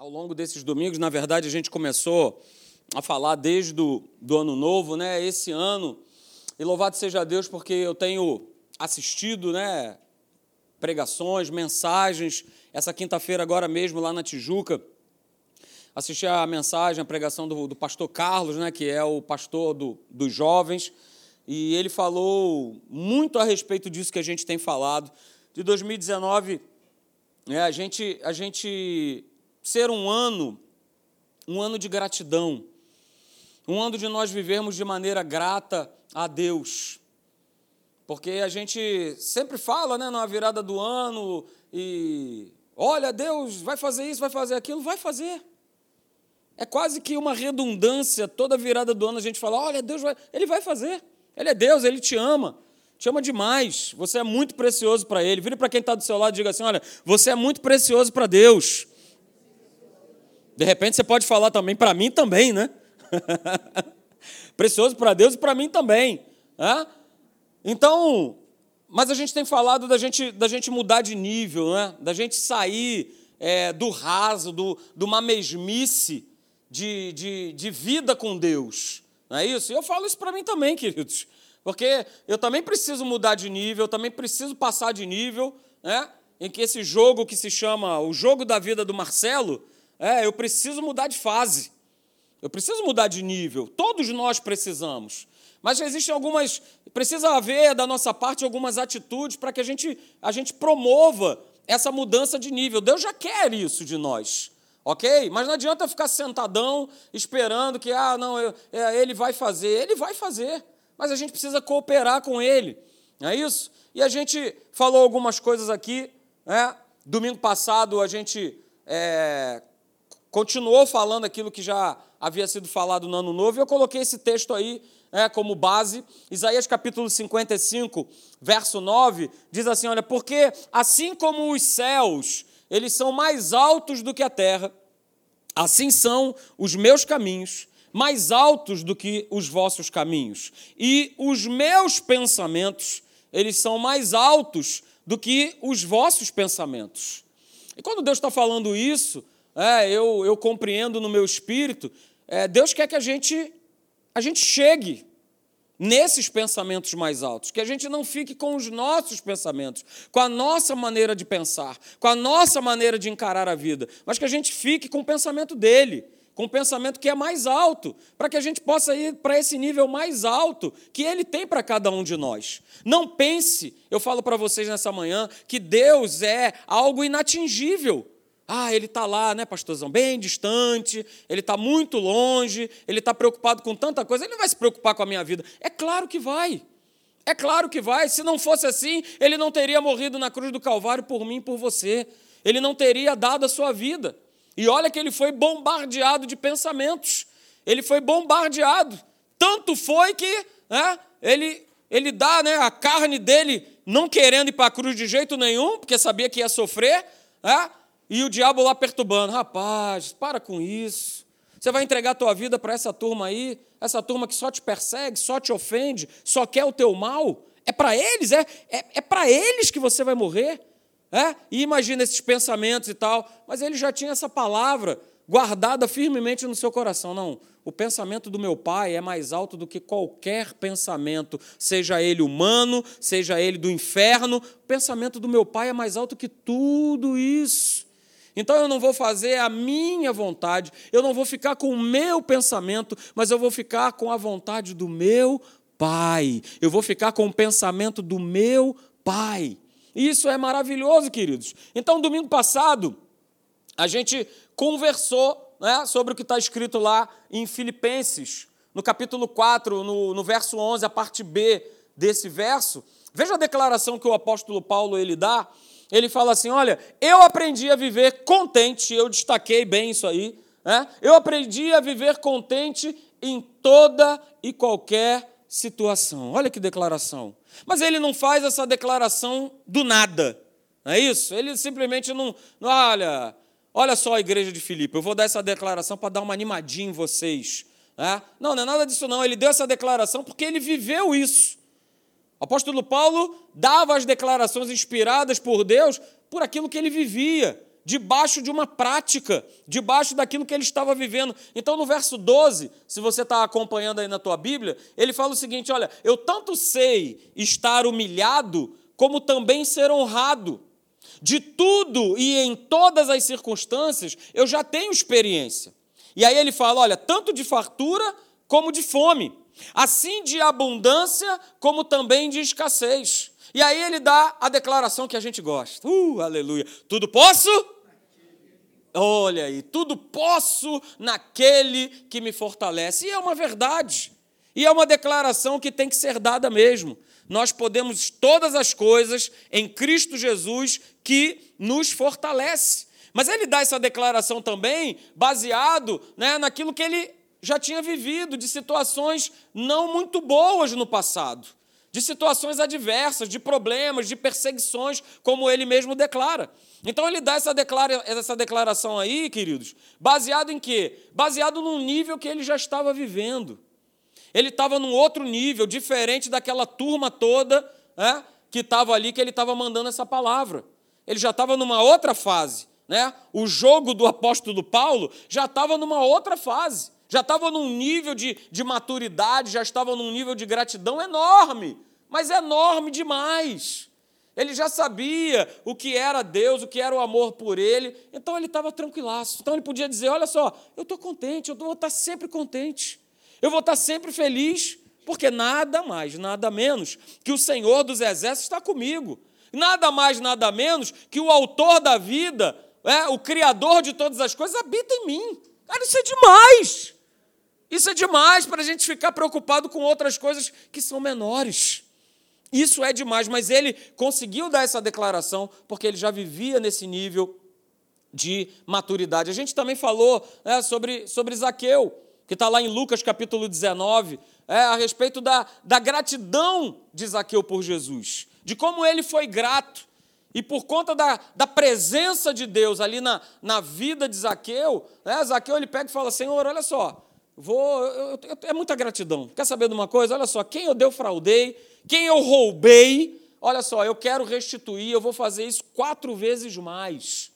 ao longo desses domingos, na verdade, a gente começou a falar desde do, do ano novo, né? Esse ano, e louvado seja Deus porque eu tenho assistido, né? Pregações, mensagens. Essa quinta-feira, agora mesmo, lá na Tijuca, assisti a mensagem, a pregação do, do pastor Carlos, né? Que é o pastor do, dos jovens, e ele falou muito a respeito disso que a gente tem falado. De 2019, né, a gente, a gente ser um ano, um ano de gratidão, um ano de nós vivermos de maneira grata a Deus. Porque a gente sempre fala, né, na virada do ano, e olha, Deus vai fazer isso, vai fazer aquilo, vai fazer. É quase que uma redundância, toda virada do ano a gente fala, olha, Deus vai, ele vai fazer. Ele é Deus, ele te ama. Te ama demais. Você é muito precioso para ele. Vire para quem está do seu lado e diga assim: olha, você é muito precioso para Deus. De repente você pode falar também, para mim também, né? Precioso para Deus e para mim também. Né? Então, mas a gente tem falado da gente, da gente mudar de nível, né? da gente sair é, do raso, do, de uma mesmice de, de, de vida com Deus. Não é isso? E eu falo isso para mim também, queridos. Porque eu também preciso mudar de nível, eu também preciso passar de nível, né? em que esse jogo que se chama o jogo da vida do Marcelo, é, eu preciso mudar de fase. Eu preciso mudar de nível. Todos nós precisamos. Mas existem algumas. Precisa haver da nossa parte algumas atitudes para que a gente, a gente promova essa mudança de nível. Deus já quer isso de nós. Ok? Mas não adianta ficar sentadão esperando que, ah, não, eu, é, ele vai fazer. Ele vai fazer. Mas a gente precisa cooperar com ele. Não é isso? E a gente falou algumas coisas aqui. Né? Domingo passado a gente é, continuou falando aquilo que já havia sido falado no ano novo, e eu coloquei esse texto aí é, como base. Isaías capítulo 55, verso 9, diz assim: olha, porque assim como os céus, eles são mais altos do que a terra, assim são os meus caminhos, mais altos do que os vossos caminhos, e os meus pensamentos, eles são mais altos do que os vossos pensamentos. E quando Deus está falando isso, é, eu, eu compreendo no meu espírito, é, Deus quer que a gente, a gente chegue nesses pensamentos mais altos, que a gente não fique com os nossos pensamentos, com a nossa maneira de pensar, com a nossa maneira de encarar a vida, mas que a gente fique com o pensamento dele, com o pensamento que é mais alto, para que a gente possa ir para esse nível mais alto que ele tem para cada um de nós. Não pense, eu falo para vocês nessa manhã, que Deus é algo inatingível. Ah, ele está lá, né, pastorzão, bem distante, ele está muito longe, ele está preocupado com tanta coisa, ele não vai se preocupar com a minha vida. É claro que vai. É claro que vai. Se não fosse assim, ele não teria morrido na cruz do Calvário por mim e por você. Ele não teria dado a sua vida. E olha que ele foi bombardeado de pensamentos. Ele foi bombardeado. Tanto foi que né, ele, ele dá né, a carne dele não querendo ir para a cruz de jeito nenhum, porque sabia que ia sofrer. Né, e o diabo lá perturbando, rapaz, para com isso. Você vai entregar a tua vida para essa turma aí, essa turma que só te persegue, só te ofende, só quer o teu mal. É para eles, é, é, é para eles que você vai morrer. É? E imagina esses pensamentos e tal. Mas ele já tinha essa palavra guardada firmemente no seu coração. Não, o pensamento do meu pai é mais alto do que qualquer pensamento, seja ele humano, seja ele do inferno. O pensamento do meu pai é mais alto que tudo isso. Então eu não vou fazer a minha vontade, eu não vou ficar com o meu pensamento, mas eu vou ficar com a vontade do meu Pai. Eu vou ficar com o pensamento do meu Pai. Isso é maravilhoso, queridos. Então, domingo passado, a gente conversou né, sobre o que está escrito lá em Filipenses, no capítulo 4, no, no verso 11, a parte B desse verso. Veja a declaração que o apóstolo Paulo ele dá ele fala assim: Olha, eu aprendi a viver contente, eu destaquei bem isso aí, né? eu aprendi a viver contente em toda e qualquer situação. Olha que declaração. Mas ele não faz essa declaração do nada, não é isso? Ele simplesmente não, não olha, olha só a igreja de Filipe, eu vou dar essa declaração para dar uma animadinha em vocês. Né? Não, não é nada disso, não. Ele deu essa declaração porque ele viveu isso. O apóstolo Paulo dava as declarações inspiradas por Deus por aquilo que ele vivia, debaixo de uma prática, debaixo daquilo que ele estava vivendo. Então, no verso 12, se você está acompanhando aí na tua Bíblia, ele fala o seguinte: olha, eu tanto sei estar humilhado, como também ser honrado. De tudo e em todas as circunstâncias, eu já tenho experiência. E aí ele fala: olha, tanto de fartura como de fome, assim de abundância como também de escassez. E aí ele dá a declaração que a gente gosta. Uh, aleluia. Tudo posso? Olha aí, tudo posso naquele que me fortalece. E é uma verdade. E é uma declaração que tem que ser dada mesmo. Nós podemos todas as coisas em Cristo Jesus que nos fortalece. Mas ele dá essa declaração também baseado né, naquilo que ele já tinha vivido, de situações não muito boas no passado, de situações adversas, de problemas, de perseguições, como ele mesmo declara. Então ele dá essa, declara, essa declaração aí, queridos, baseado em quê? Baseado num nível que ele já estava vivendo. Ele estava num outro nível, diferente daquela turma toda né, que estava ali, que ele estava mandando essa palavra. Ele já estava numa outra fase. Né? O jogo do apóstolo Paulo já estava numa outra fase, já estava num nível de, de maturidade, já estava num nível de gratidão enorme, mas enorme demais. Ele já sabia o que era Deus, o que era o amor por ele, então ele estava tranquilaço. Então ele podia dizer: Olha só, eu estou contente, eu vou estar sempre contente, eu vou estar sempre feliz, porque nada mais, nada menos que o Senhor dos Exércitos está comigo. Nada mais, nada menos que o autor da vida é, o Criador de todas as coisas, habita em mim. Cara, isso é demais. Isso é demais para a gente ficar preocupado com outras coisas que são menores. Isso é demais, mas ele conseguiu dar essa declaração porque ele já vivia nesse nível de maturidade. A gente também falou né, sobre, sobre Zaqueu, que está lá em Lucas capítulo 19, é, a respeito da, da gratidão de Zaqueu por Jesus, de como ele foi grato e por conta da, da presença de Deus ali na, na vida de Zaqueu, né, Zaqueu ele pega e fala: Senhor, olha só, vou, eu, eu, é muita gratidão. Quer saber de uma coisa? Olha só, quem eu defraudei, quem eu roubei, olha só, eu quero restituir, eu vou fazer isso quatro vezes mais.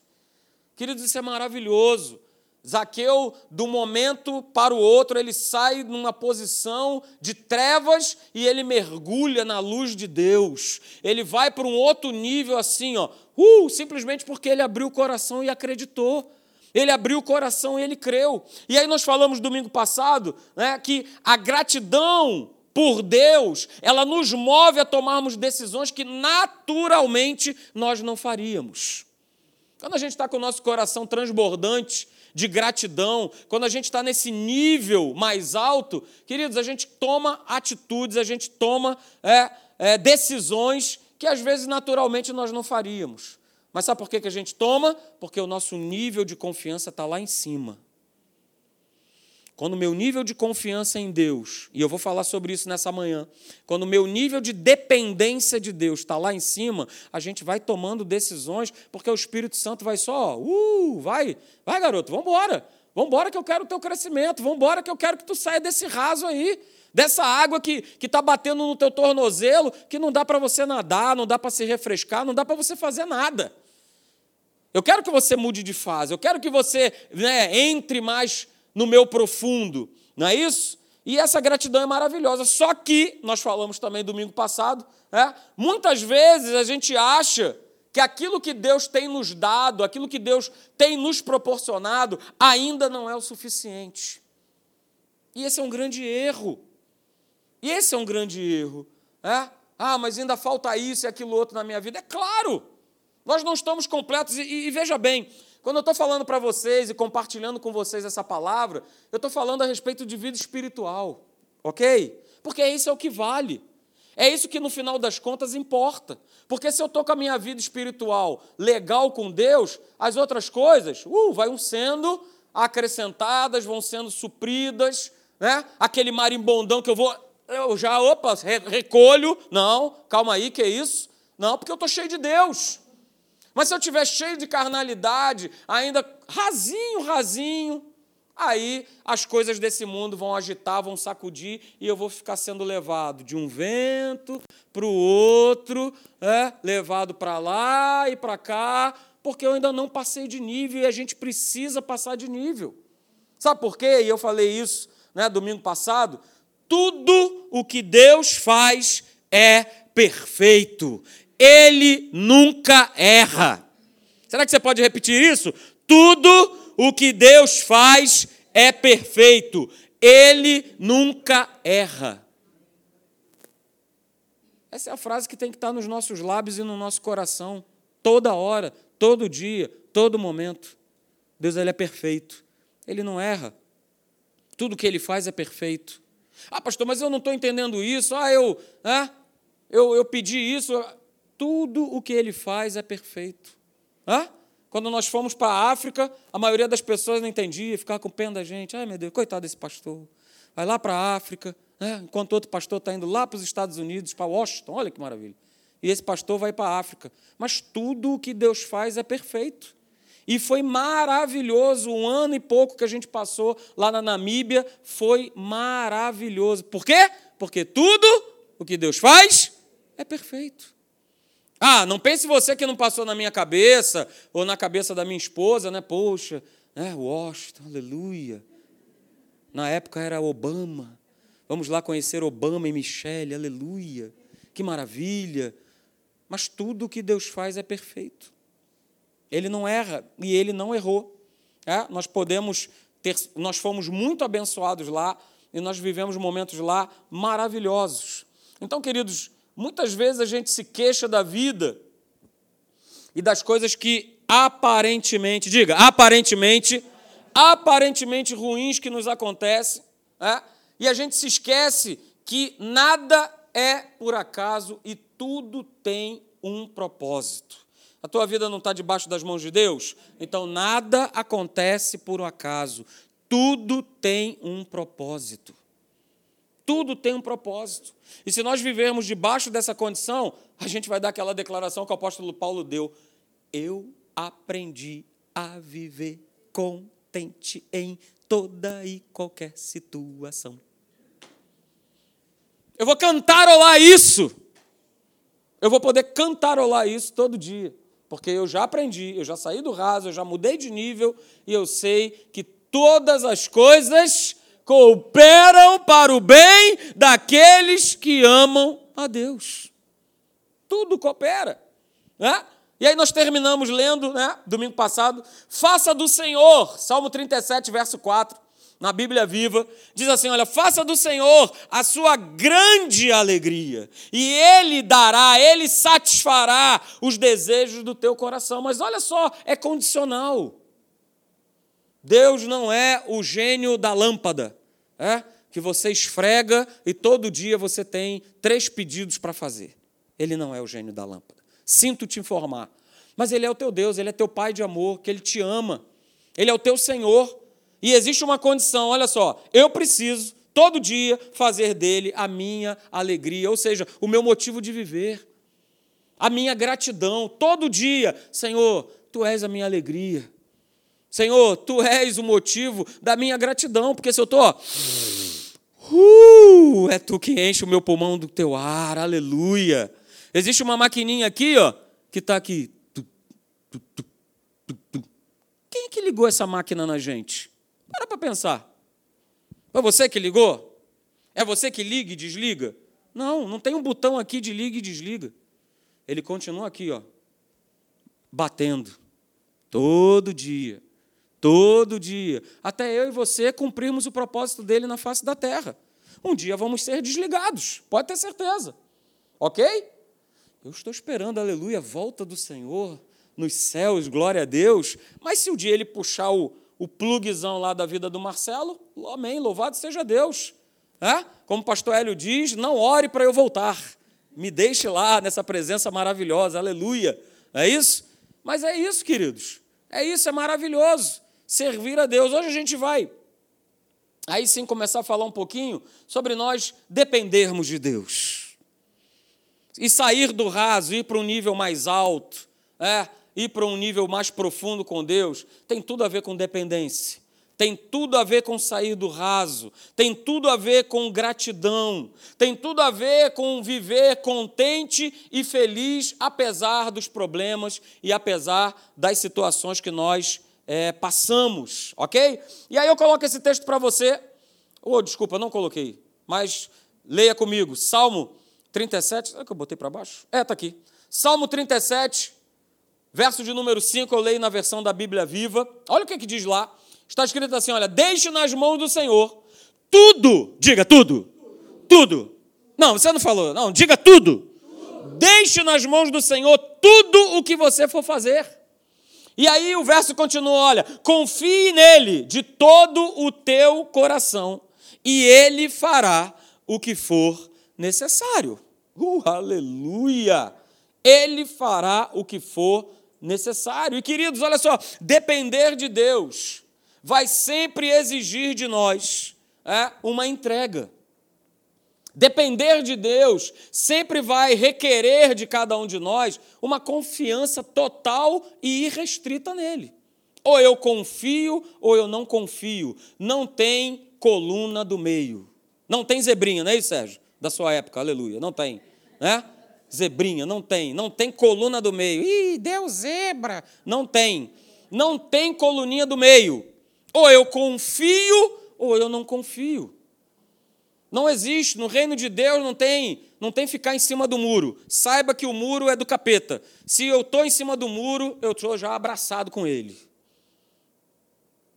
Queridos, isso é maravilhoso. Zaqueu, do momento para o outro, ele sai numa posição de trevas e ele mergulha na luz de Deus. Ele vai para um outro nível assim, ó, uh, simplesmente porque ele abriu o coração e acreditou. Ele abriu o coração e ele creu. E aí nós falamos domingo passado né, que a gratidão por Deus, ela nos move a tomarmos decisões que naturalmente nós não faríamos. Quando a gente está com o nosso coração transbordante de gratidão, quando a gente está nesse nível mais alto, queridos, a gente toma atitudes, a gente toma é, é, decisões que às vezes naturalmente nós não faríamos. Mas sabe por que, que a gente toma? Porque o nosso nível de confiança está lá em cima. Quando o meu nível de confiança em Deus, e eu vou falar sobre isso nessa manhã, quando o meu nível de dependência de Deus está lá em cima, a gente vai tomando decisões, porque o Espírito Santo vai só, uh, vai, vai garoto, vamos embora, vamos embora que eu quero o teu crescimento, vamos embora que eu quero que tu saia desse raso aí, dessa água que está batendo no teu tornozelo, que não dá para você nadar, não dá para se refrescar, não dá para você fazer nada. Eu quero que você mude de fase, eu quero que você né, entre mais no meu profundo, não é isso? E essa gratidão é maravilhosa. Só que, nós falamos também domingo passado, é, muitas vezes a gente acha que aquilo que Deus tem nos dado, aquilo que Deus tem nos proporcionado, ainda não é o suficiente. E esse é um grande erro. E esse é um grande erro. É? Ah, mas ainda falta isso e aquilo outro na minha vida. É claro, nós não estamos completos. E, e, veja bem, quando eu estou falando para vocês e compartilhando com vocês essa palavra, eu estou falando a respeito de vida espiritual, ok? Porque isso é o que vale. É isso que no final das contas importa. Porque se eu estou com a minha vida espiritual legal com Deus, as outras coisas uh, vão sendo acrescentadas, vão sendo supridas. Né? Aquele marimbondão que eu vou, eu já, opa, recolho. Não, calma aí, que é isso? Não, porque eu estou cheio de Deus. Mas se eu estiver cheio de carnalidade, ainda rasinho, rasinho, aí as coisas desse mundo vão agitar, vão sacudir e eu vou ficar sendo levado de um vento para o outro, é, levado para lá e para cá, Porque eu ainda não passei de nível e a gente precisa passar de nível. Sabe por quê? E eu falei isso né, domingo passado. Tudo o que Deus faz é perfeito. Ele nunca erra. Será que você pode repetir isso? Tudo o que Deus faz é perfeito. Ele nunca erra. Essa é a frase que tem que estar nos nossos lábios e no nosso coração, toda hora, todo dia, todo momento. Deus ele é perfeito. Ele não erra. Tudo que ele faz é perfeito. Ah, pastor, mas eu não estou entendendo isso. Ah, eu, ah, eu, eu pedi isso. Tudo o que ele faz é perfeito. Ah? Quando nós fomos para a África, a maioria das pessoas não entendia, ficava com pena da gente. Ai, meu Deus, coitado desse pastor. Vai lá para a África, né? enquanto outro pastor está indo lá para os Estados Unidos, para Washington, olha que maravilha. E esse pastor vai para a África. Mas tudo o que Deus faz é perfeito. E foi maravilhoso, um ano e pouco que a gente passou lá na Namíbia, foi maravilhoso. Por quê? Porque tudo o que Deus faz é perfeito. Ah, não pense você que não passou na minha cabeça, ou na cabeça da minha esposa, né? Poxa, né? Washington, aleluia. Na época era Obama. Vamos lá conhecer Obama e Michelle, aleluia. Que maravilha. Mas tudo o que Deus faz é perfeito. Ele não erra e ele não errou. É? Nós podemos ter, nós fomos muito abençoados lá e nós vivemos momentos lá maravilhosos. Então, queridos, muitas vezes a gente se queixa da vida e das coisas que aparentemente, diga, aparentemente aparentemente ruins que nos acontecem, é? e a gente se esquece que nada é por acaso e tudo tem um propósito. A tua vida não está debaixo das mãos de Deus? Então nada acontece por um acaso. Tudo tem um propósito. Tudo tem um propósito. E se nós vivermos debaixo dessa condição, a gente vai dar aquela declaração que o apóstolo Paulo deu: Eu aprendi a viver contente em toda e qualquer situação. Eu vou cantarolar isso. Eu vou poder cantarolar isso todo dia. Porque eu já aprendi, eu já saí do raso, eu já mudei de nível e eu sei que todas as coisas cooperam para o bem daqueles que amam a Deus. Tudo coopera. Né? E aí nós terminamos lendo, né, domingo passado, faça do Senhor, Salmo 37, verso 4, na Bíblia Viva, diz assim: olha, faça do Senhor a sua grande alegria, e Ele dará, Ele satisfará os desejos do teu coração. Mas olha só, é condicional. Deus não é o gênio da lâmpada, é? que você esfrega e todo dia você tem três pedidos para fazer. Ele não é o gênio da lâmpada. Sinto te informar. Mas Ele é o teu Deus, Ele é teu Pai de amor, que Ele te ama. Ele é o teu Senhor. E existe uma condição, olha só, eu preciso todo dia fazer dele a minha alegria, ou seja, o meu motivo de viver, a minha gratidão, todo dia, Senhor, tu és a minha alegria. Senhor, tu és o motivo da minha gratidão, porque se eu estou, uh, é tu que enche o meu pulmão do teu ar, aleluia. Existe uma maquininha aqui, ó, que está aqui. Quem é que ligou essa máquina na gente? Para para pensar. Foi você que ligou? É você que liga e desliga? Não, não tem um botão aqui de liga e desliga. Ele continua aqui, ó, batendo. Todo dia. Todo dia. Até eu e você cumprirmos o propósito dele na face da terra. Um dia vamos ser desligados, pode ter certeza. Ok? Eu estou esperando, aleluia, a volta do Senhor nos céus, glória a Deus. Mas se o dia ele puxar o, o plugzão lá da vida do Marcelo, amém, louvado seja Deus. É? Como o pastor Hélio diz, não ore para eu voltar. Me deixe lá nessa presença maravilhosa, aleluia. É isso? Mas é isso, queridos. É isso, é maravilhoso. Servir a Deus. Hoje a gente vai aí sim começar a falar um pouquinho sobre nós dependermos de Deus e sair do raso, ir para um nível mais alto, é, ir para um nível mais profundo com Deus, tem tudo a ver com dependência. tem tudo a ver com sair do raso, tem tudo a ver com gratidão, tem tudo a ver com viver contente e feliz, apesar dos problemas e apesar das situações que nós é, passamos, ok? E aí eu coloco esse texto para você. Oh, desculpa, não coloquei, mas leia comigo. Salmo 37. Será que eu botei para baixo? É, está aqui. Salmo 37, verso de número 5, eu leio na versão da Bíblia Viva. Olha o que, que diz lá. Está escrito assim: olha, deixe nas mãos do Senhor tudo, diga tudo, tudo. Não, você não falou, não, diga tudo. Deixe nas mãos do Senhor tudo o que você for fazer. E aí o verso continua: olha, confie nele de todo o teu coração, e ele fará o que for necessário. Uh, aleluia! Ele fará o que for necessário. E queridos, olha só, depender de Deus vai sempre exigir de nós é, uma entrega. Depender de Deus sempre vai requerer de cada um de nós uma confiança total e irrestrita nele. Ou eu confio ou eu não confio. Não tem coluna do meio. Não tem zebrinha, não é isso, Sérgio? Da sua época, aleluia. Não tem. Né? Zebrinha, não tem. Não tem coluna do meio. Ih, deu zebra. Não tem. Não tem coluninha do meio. Ou eu confio ou eu não confio. Não existe, no reino de Deus não tem, não tem ficar em cima do muro. Saiba que o muro é do capeta. Se eu estou em cima do muro, eu estou já abraçado com ele.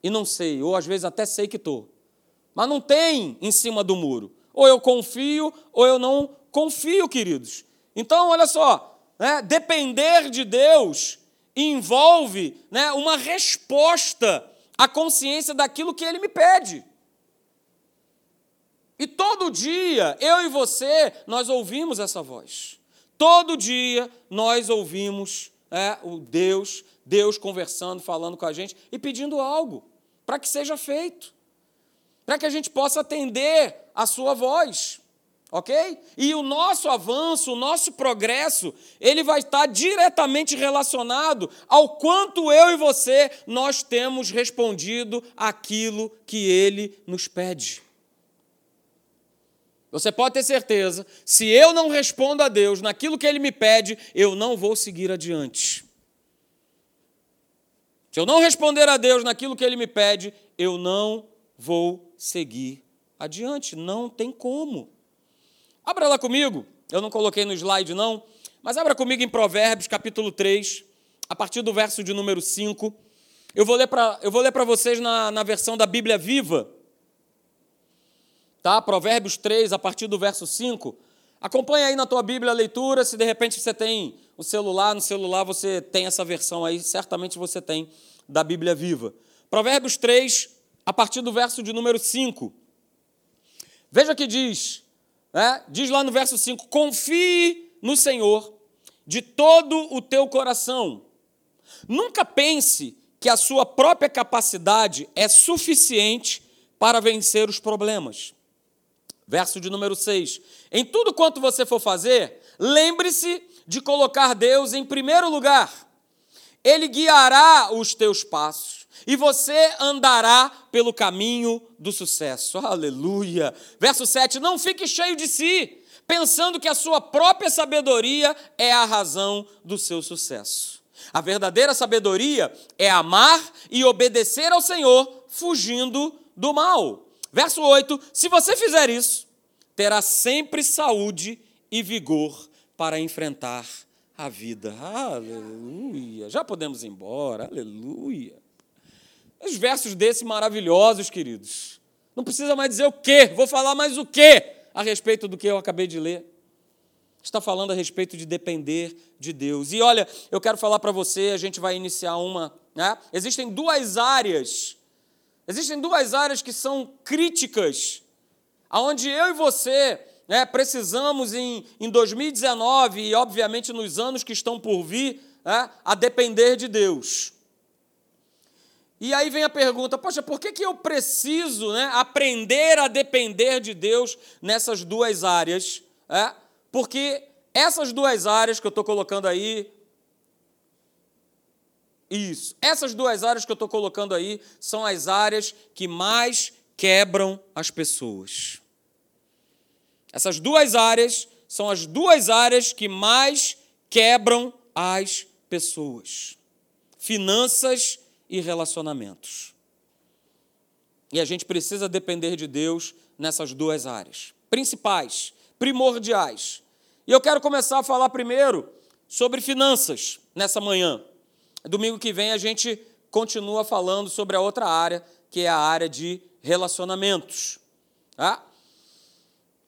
E não sei, ou às vezes até sei que estou. Mas não tem em cima do muro. Ou eu confio, ou eu não confio, queridos. Então, olha só, né, depender de Deus envolve né, uma resposta a consciência daquilo que ele me pede. E todo dia, eu e você, nós ouvimos essa voz. Todo dia nós ouvimos é, o Deus, Deus conversando, falando com a gente e pedindo algo para que seja feito, para que a gente possa atender a sua voz ok? E o nosso avanço, o nosso progresso, ele vai estar diretamente relacionado ao quanto eu e você nós temos respondido aquilo que ele nos pede. Você pode ter certeza, se eu não respondo a Deus naquilo que ele me pede, eu não vou seguir adiante. Se eu não responder a Deus naquilo que ele me pede, eu não vou seguir adiante. Não tem como. Abra lá comigo, eu não coloquei no slide não, mas abra comigo em Provérbios, capítulo 3, a partir do verso de número 5. Eu vou ler para vocês na, na versão da Bíblia Viva. Tá? Provérbios 3, a partir do verso 5. Acompanhe aí na tua Bíblia a leitura, se de repente você tem o celular, no celular você tem essa versão aí, certamente você tem da Bíblia Viva. Provérbios 3, a partir do verso de número 5. Veja que diz: é, diz lá no verso 5: confie no Senhor de todo o teu coração. Nunca pense que a sua própria capacidade é suficiente para vencer os problemas. Verso de número 6. Em tudo quanto você for fazer, lembre-se de colocar Deus em primeiro lugar. Ele guiará os teus passos e você andará pelo caminho do sucesso. Aleluia. Verso 7: Não fique cheio de si, pensando que a sua própria sabedoria é a razão do seu sucesso. A verdadeira sabedoria é amar e obedecer ao Senhor, fugindo do mal. Verso 8: Se você fizer isso, terá sempre saúde e vigor para enfrentar a vida. Aleluia. Já podemos ir embora. Aleluia. Os versos desses maravilhosos, queridos. Não precisa mais dizer o quê, vou falar mais o quê a respeito do que eu acabei de ler. Está falando a respeito de depender de Deus. E olha, eu quero falar para você, a gente vai iniciar uma. Né? Existem duas áreas, existem duas áreas que são críticas, aonde eu e você né, precisamos em, em 2019 e, obviamente, nos anos que estão por vir, né, a depender de Deus. E aí vem a pergunta: poxa, por que, que eu preciso né, aprender a depender de Deus nessas duas áreas? É? Porque essas duas áreas que eu estou colocando aí, Isso. Essas duas áreas que eu estou colocando aí são as áreas que mais quebram as pessoas. Essas duas áreas são as duas áreas que mais quebram as pessoas: finanças e relacionamentos. E a gente precisa depender de Deus nessas duas áreas principais, primordiais. E eu quero começar a falar primeiro sobre finanças nessa manhã. Domingo que vem a gente continua falando sobre a outra área, que é a área de relacionamentos. Tá?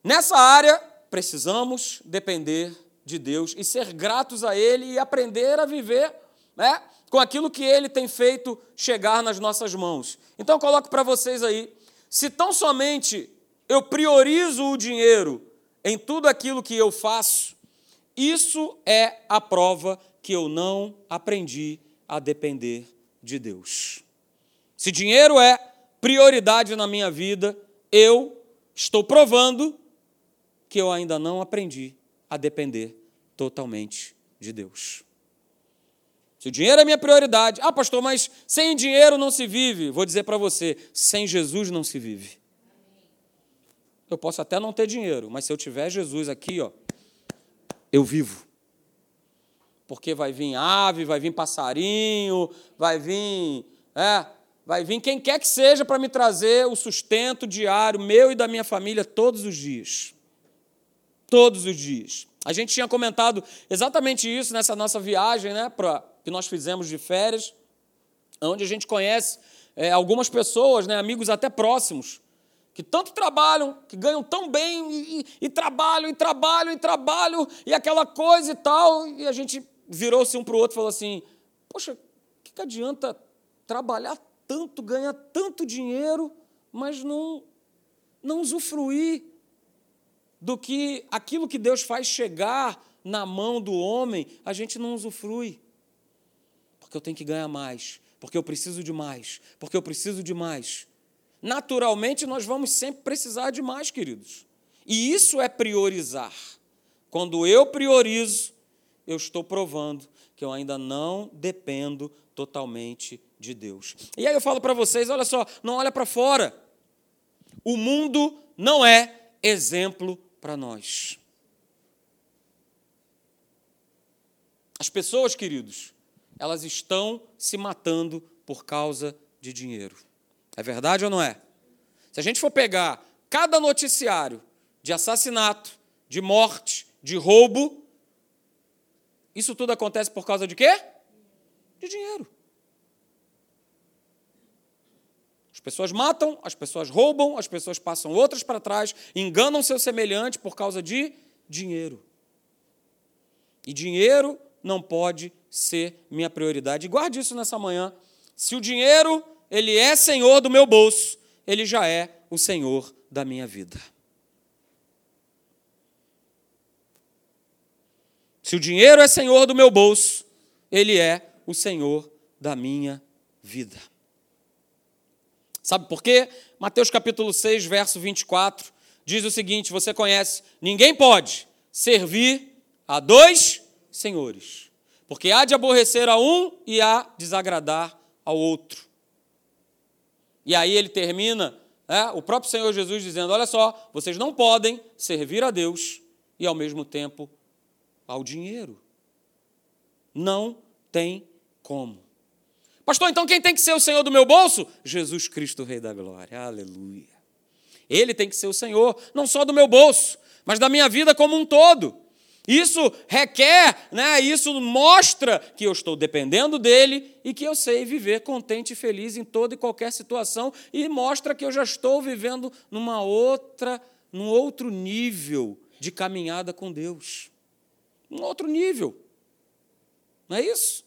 Nessa área, precisamos depender de Deus e ser gratos a Ele e aprender a viver né, com aquilo que Ele tem feito chegar nas nossas mãos. Então, coloco para vocês aí: se tão somente eu priorizo o dinheiro em tudo aquilo que eu faço, isso é a prova que eu não aprendi a depender de Deus. Se dinheiro é prioridade na minha vida, eu estou provando que eu ainda não aprendi a depender totalmente de Deus. Se o dinheiro é minha prioridade, ah, pastor, mas sem dinheiro não se vive. Vou dizer para você: sem Jesus não se vive. Eu posso até não ter dinheiro, mas se eu tiver Jesus aqui, ó, eu vivo. Porque vai vir ave, vai vir passarinho, vai vir, é, vai vir quem quer que seja para me trazer o sustento diário meu e da minha família todos os dias. Todos os dias. A gente tinha comentado exatamente isso nessa nossa viagem, né, pra, que nós fizemos de férias, onde a gente conhece é, algumas pessoas, né, amigos até próximos, que tanto trabalham, que ganham tão bem, e, e, e trabalham, e trabalham, e trabalham, e aquela coisa e tal, e a gente virou-se um para o outro e falou assim: Poxa, o que, que adianta trabalhar tanto, ganhar tanto dinheiro, mas não, não usufruir do que aquilo que Deus faz chegar na mão do homem, a gente não usufrui. Porque eu tenho que ganhar mais, porque eu preciso de mais, porque eu preciso de mais. Naturalmente, nós vamos sempre precisar de mais, queridos. E isso é priorizar. Quando eu priorizo, eu estou provando que eu ainda não dependo totalmente de Deus. E aí eu falo para vocês, olha só, não olha para fora. O mundo não é exemplo para nós. As pessoas, queridos, elas estão se matando por causa de dinheiro. É verdade ou não é? Se a gente for pegar cada noticiário de assassinato, de morte, de roubo, isso tudo acontece por causa de quê? De dinheiro. As pessoas matam, as pessoas roubam, as pessoas passam outras para trás, enganam seu semelhante por causa de dinheiro. E dinheiro não pode ser minha prioridade. E guarde isso nessa manhã. Se o dinheiro ele é senhor do meu bolso, ele já é o senhor da minha vida. Se o dinheiro é senhor do meu bolso, ele é o senhor da minha vida. Sabe por quê? Mateus capítulo 6, verso 24, diz o seguinte: você conhece, ninguém pode servir a dois senhores, porque há de aborrecer a um e há de desagradar ao outro. E aí ele termina, é, o próprio Senhor Jesus dizendo: olha só, vocês não podem servir a Deus e ao mesmo tempo ao dinheiro. Não tem como. Pastor, então quem tem que ser o Senhor do meu bolso? Jesus Cristo, Rei da Glória. Aleluia. Ele tem que ser o Senhor, não só do meu bolso, mas da minha vida como um todo. Isso requer, né, isso mostra que eu estou dependendo dele e que eu sei viver contente e feliz em toda e qualquer situação e mostra que eu já estou vivendo numa outra, num outro nível de caminhada com Deus. Um outro nível. Não é isso?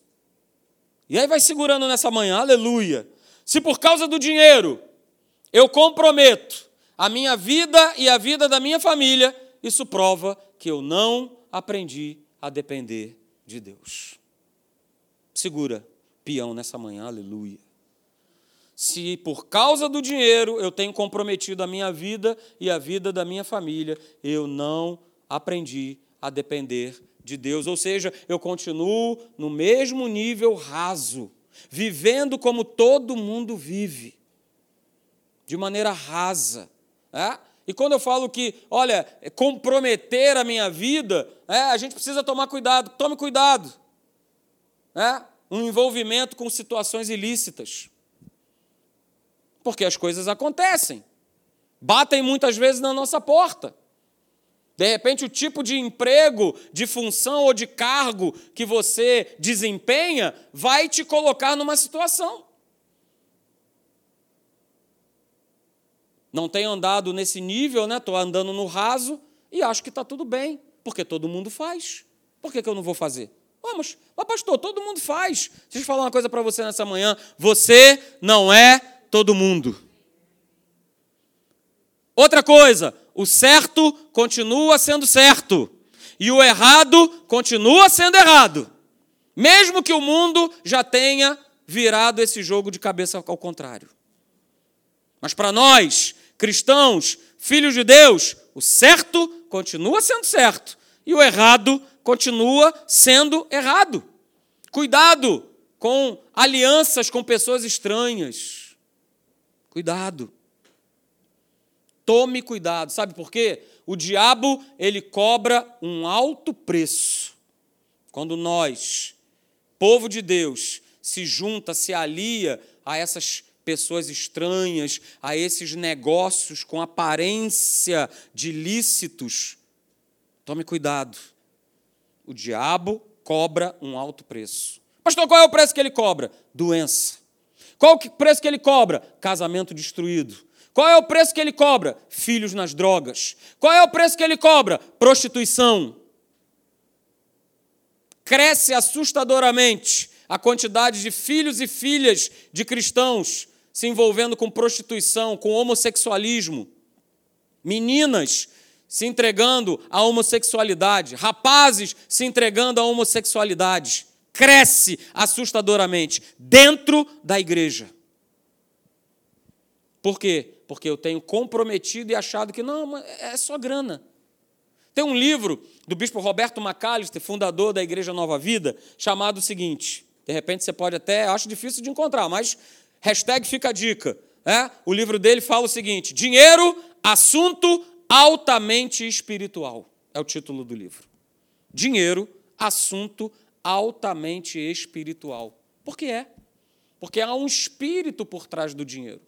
E aí vai segurando nessa manhã, aleluia. Se por causa do dinheiro eu comprometo a minha vida e a vida da minha família, isso prova que eu não aprendi a depender de Deus. Segura, peão, nessa manhã, aleluia. Se por causa do dinheiro eu tenho comprometido a minha vida e a vida da minha família, eu não aprendi a depender de Deus, ou seja, eu continuo no mesmo nível raso, vivendo como todo mundo vive, de maneira rasa. É? E quando eu falo que, olha, comprometer a minha vida, é, a gente precisa tomar cuidado. Tome cuidado. É? Um envolvimento com situações ilícitas. Porque as coisas acontecem. Batem muitas vezes na nossa porta. De repente, o tipo de emprego, de função ou de cargo que você desempenha vai te colocar numa situação. Não tenho andado nesse nível, né? Estou andando no raso e acho que está tudo bem, porque todo mundo faz. Por que, que eu não vou fazer? Vamos, mas pastor, todo mundo faz. Deixa eu falar uma coisa para você nessa manhã. Você não é todo mundo. Outra coisa, o certo continua sendo certo e o errado continua sendo errado, mesmo que o mundo já tenha virado esse jogo de cabeça ao contrário. Mas para nós, cristãos, filhos de Deus, o certo continua sendo certo e o errado continua sendo errado. Cuidado com alianças com pessoas estranhas. Cuidado. Tome cuidado, sabe por quê? O diabo, ele cobra um alto preço. Quando nós, povo de Deus, se junta, se alia a essas pessoas estranhas, a esses negócios com aparência de lícitos, tome cuidado. O diabo cobra um alto preço. Pastor, qual é o preço que ele cobra? Doença. Qual é o preço que ele cobra? Casamento destruído qual é o preço que ele cobra? Filhos nas drogas. Qual é o preço que ele cobra? Prostituição. Cresce assustadoramente a quantidade de filhos e filhas de cristãos se envolvendo com prostituição, com homossexualismo. Meninas se entregando à homossexualidade, rapazes se entregando à homossexualidade. Cresce assustadoramente dentro da igreja. Por quê? Porque eu tenho comprometido e achado que não, é só grana. Tem um livro do bispo Roberto Macalister, fundador da Igreja Nova Vida, chamado o seguinte: de repente você pode até, acho difícil de encontrar, mas hashtag fica a dica. É? O livro dele fala o seguinte: Dinheiro, assunto altamente espiritual. É o título do livro. Dinheiro, assunto altamente espiritual. Por que é? Porque há um espírito por trás do dinheiro.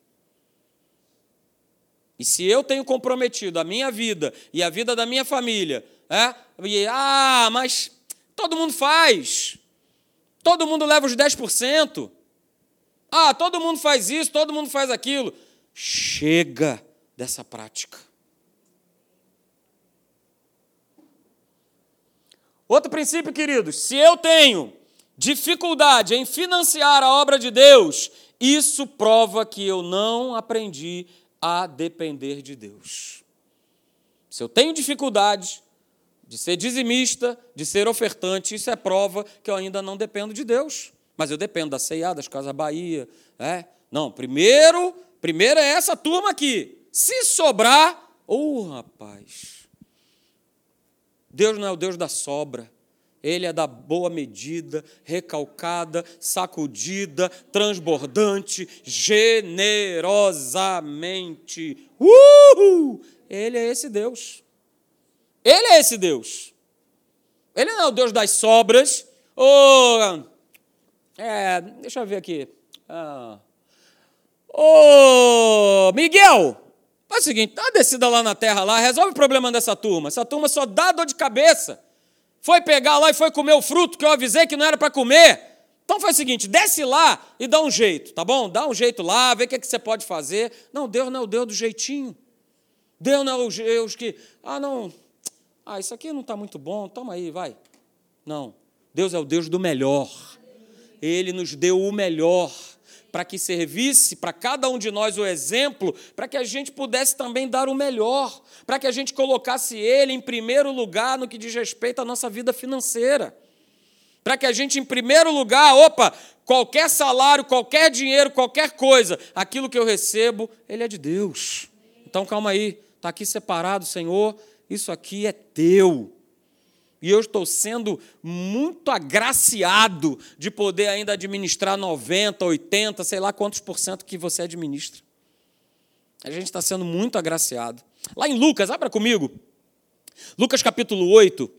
E se eu tenho comprometido a minha vida e a vida da minha família, é? E, ah, mas todo mundo faz. Todo mundo leva os 10%. Ah, todo mundo faz isso, todo mundo faz aquilo. Chega dessa prática. Outro princípio, queridos, se eu tenho dificuldade em financiar a obra de Deus, isso prova que eu não aprendi a depender de Deus. Se eu tenho dificuldade de ser dizimista, de ser ofertante, isso é prova que eu ainda não dependo de Deus. Mas eu dependo da CIA, das Casas Bahia. É? Não, primeiro, primeiro é essa turma aqui. Se sobrar, ô oh, rapaz, Deus não é o Deus da sobra. Ele é da boa medida, recalcada, sacudida, transbordante, generosamente. Uhul! Ele é esse Deus. Ele é esse Deus. Ele não é o Deus das sobras. Oh, é, deixa eu ver aqui. Ah. Oh, Miguel, faz o seguinte, dá uma descida lá na terra lá, resolve o problema dessa turma. Essa turma só dá dor de cabeça foi pegar lá e foi comer o fruto que eu avisei que não era para comer. Então faz o seguinte, desce lá e dá um jeito, tá bom? Dá um jeito lá, vê o que, é que você pode fazer. Não, Deus não é o Deus do jeitinho. Deus não é o Deus que, ah, não, ah, isso aqui não está muito bom, toma aí, vai. Não, Deus é o Deus do melhor. Ele nos deu o melhor para que servisse para cada um de nós o exemplo, para que a gente pudesse também dar o melhor, para que a gente colocasse Ele em primeiro lugar no que diz respeito à nossa vida financeira. Para que a gente, em primeiro lugar, opa, qualquer salário, qualquer dinheiro, qualquer coisa, aquilo que eu recebo, ele é de Deus. Então calma aí, está aqui separado, Senhor, isso aqui é teu. E eu estou sendo muito agraciado de poder ainda administrar 90, 80, sei lá quantos por cento que você administra. A gente está sendo muito agraciado. Lá em Lucas, abra comigo. Lucas capítulo 8,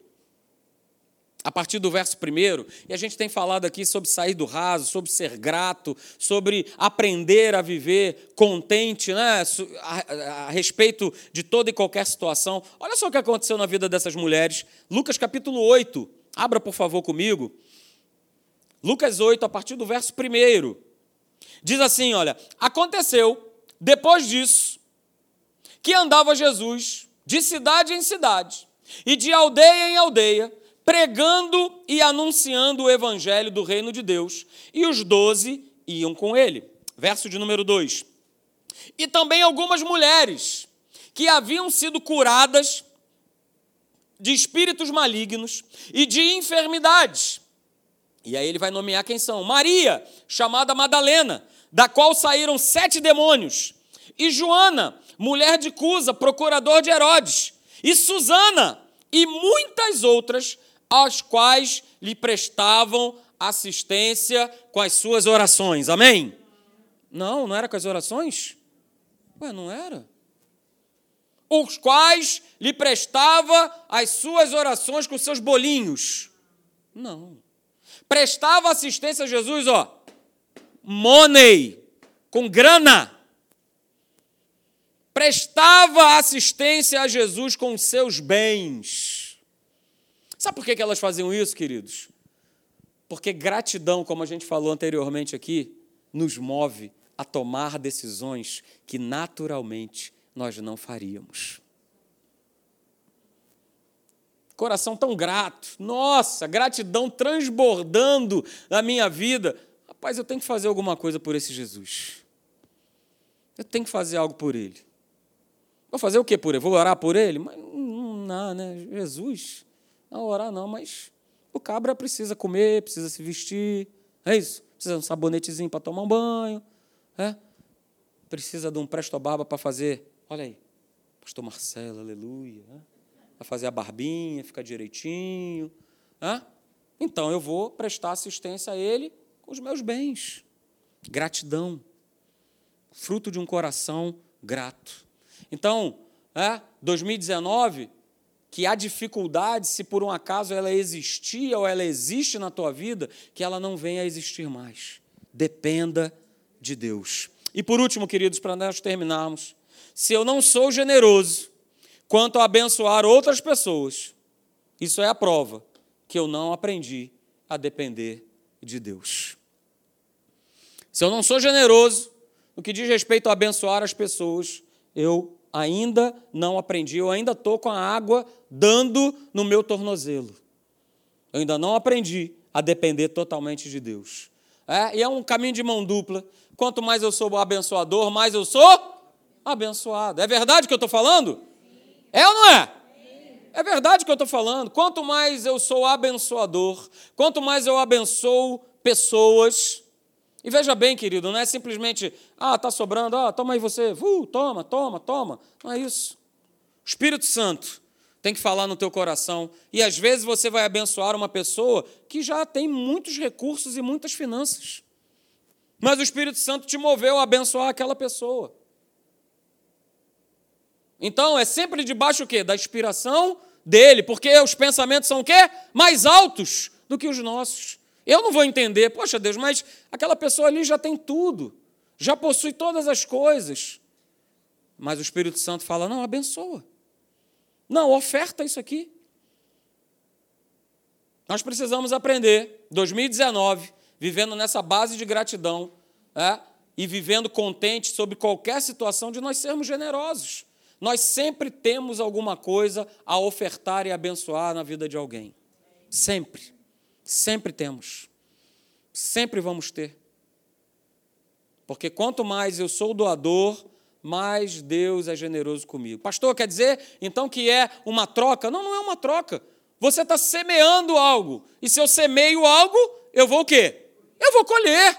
a partir do verso 1, e a gente tem falado aqui sobre sair do raso, sobre ser grato, sobre aprender a viver contente né, a, a, respeito de toda e qualquer situação. Olha só o que aconteceu na vida dessas mulheres. Lucas capítulo 8, abra por favor comigo. Lucas 8, a partir do verso 1. Diz assim: olha, aconteceu, depois disso, que andava Jesus de cidade em cidade e de aldeia em aldeia, pregando e anunciando o evangelho do reino de Deus, e os doze iam com ele. Verso de número 2. E também algumas mulheres que haviam sido curadas de espíritos malignos e de enfermidades. E aí ele vai nomear quem são: Maria, chamada Madalena, da qual saíram sete demônios, e Joana, mulher de Cusa, procurador de Herodes, e Susana, e muitas outras aos quais lhe prestavam assistência com as suas orações. Amém? Não, não era com as orações? Ué, não era? Os quais lhe prestava as suas orações com seus bolinhos. Não. Prestava assistência a Jesus, ó. Money, com grana. Prestava assistência a Jesus com seus bens. Sabe por que elas faziam isso, queridos? Porque gratidão, como a gente falou anteriormente aqui, nos move a tomar decisões que naturalmente nós não faríamos. Coração tão grato, nossa, gratidão transbordando na minha vida. Rapaz, eu tenho que fazer alguma coisa por esse Jesus. Eu tenho que fazer algo por ele. Vou fazer o que por ele? Vou orar por ele? Mas não, não né? Jesus. Não orar não, mas o cabra precisa comer, precisa se vestir, é isso? Precisa de um sabonetezinho para tomar um banho, é? Precisa de um presto-barba para fazer, olha aí, pastor Marcelo, aleluia, é? para fazer a barbinha, ficar direitinho, é? Então eu vou prestar assistência a ele com os meus bens. Gratidão. Fruto de um coração grato. Então, é, 2019 que há dificuldade, se por um acaso ela existia ou ela existe na tua vida, que ela não venha a existir mais. Dependa de Deus. E por último, queridos, para nós terminarmos, se eu não sou generoso quanto a abençoar outras pessoas, isso é a prova que eu não aprendi a depender de Deus. Se eu não sou generoso no que diz respeito a abençoar as pessoas, eu ainda não aprendi, eu ainda estou com a água dando no meu tornozelo. Eu ainda não aprendi a depender totalmente de Deus. É, e é um caminho de mão dupla. Quanto mais eu sou abençoador, mais eu sou abençoado. É verdade que eu estou falando? É ou não é? É verdade que eu estou falando. Quanto mais eu sou abençoador, quanto mais eu abençoo pessoas, e veja bem, querido, não é simplesmente, ah, está sobrando, ah, toma aí você, uh, toma, toma, toma. Não é isso. O Espírito Santo tem que falar no teu coração. E às vezes você vai abençoar uma pessoa que já tem muitos recursos e muitas finanças. Mas o Espírito Santo te moveu a abençoar aquela pessoa. Então, é sempre debaixo o quê? Da inspiração dele, porque os pensamentos são o quê? Mais altos do que os nossos. Eu não vou entender, poxa Deus, mas aquela pessoa ali já tem tudo, já possui todas as coisas. Mas o Espírito Santo fala: não, abençoa. Não, oferta isso aqui. Nós precisamos aprender, 2019, vivendo nessa base de gratidão é, e vivendo contente sobre qualquer situação, de nós sermos generosos. Nós sempre temos alguma coisa a ofertar e abençoar na vida de alguém. Sempre. Sempre temos. Sempre vamos ter. Porque quanto mais eu sou doador, mais Deus é generoso comigo. Pastor, quer dizer então que é uma troca? Não, não é uma troca. Você está semeando algo. E se eu semeio algo, eu vou o quê? Eu vou colher.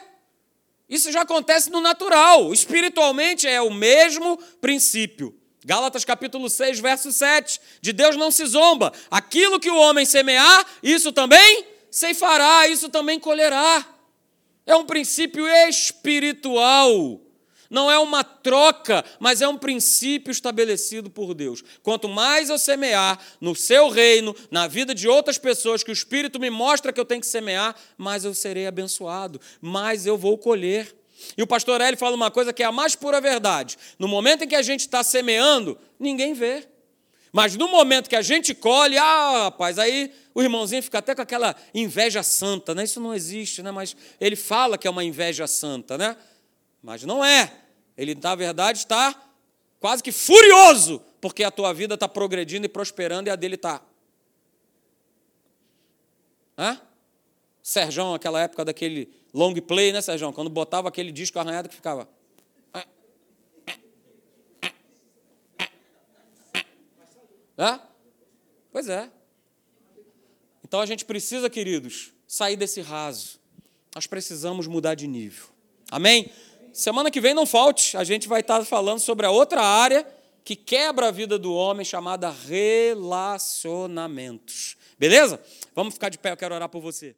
Isso já acontece no natural. Espiritualmente é o mesmo princípio. Gálatas capítulo 6, verso 7. De Deus não se zomba. Aquilo que o homem semear, isso também ceifará, isso também colherá. É um princípio espiritual. Não é uma troca, mas é um princípio estabelecido por Deus. Quanto mais eu semear no seu reino, na vida de outras pessoas, que o Espírito me mostra que eu tenho que semear, mais eu serei abençoado, mais eu vou colher. E o pastor Hélio fala uma coisa que é a mais pura verdade. No momento em que a gente está semeando, ninguém vê. Mas no momento que a gente colhe, ah, rapaz, aí o irmãozinho fica até com aquela inveja santa, né? Isso não existe, né? Mas ele fala que é uma inveja santa, né? Mas não é. Ele, na verdade, está quase que furioso, porque a tua vida está progredindo e prosperando e a dele está. Hã? Serjão, aquela época daquele long play, né, Sérgio? Quando botava aquele disco arranhado que ficava. É? Pois é. Então a gente precisa, queridos, sair desse raso. Nós precisamos mudar de nível. Amém? Semana que vem não falte, a gente vai estar falando sobre a outra área que quebra a vida do homem, chamada relacionamentos. Beleza? Vamos ficar de pé, eu quero orar por você.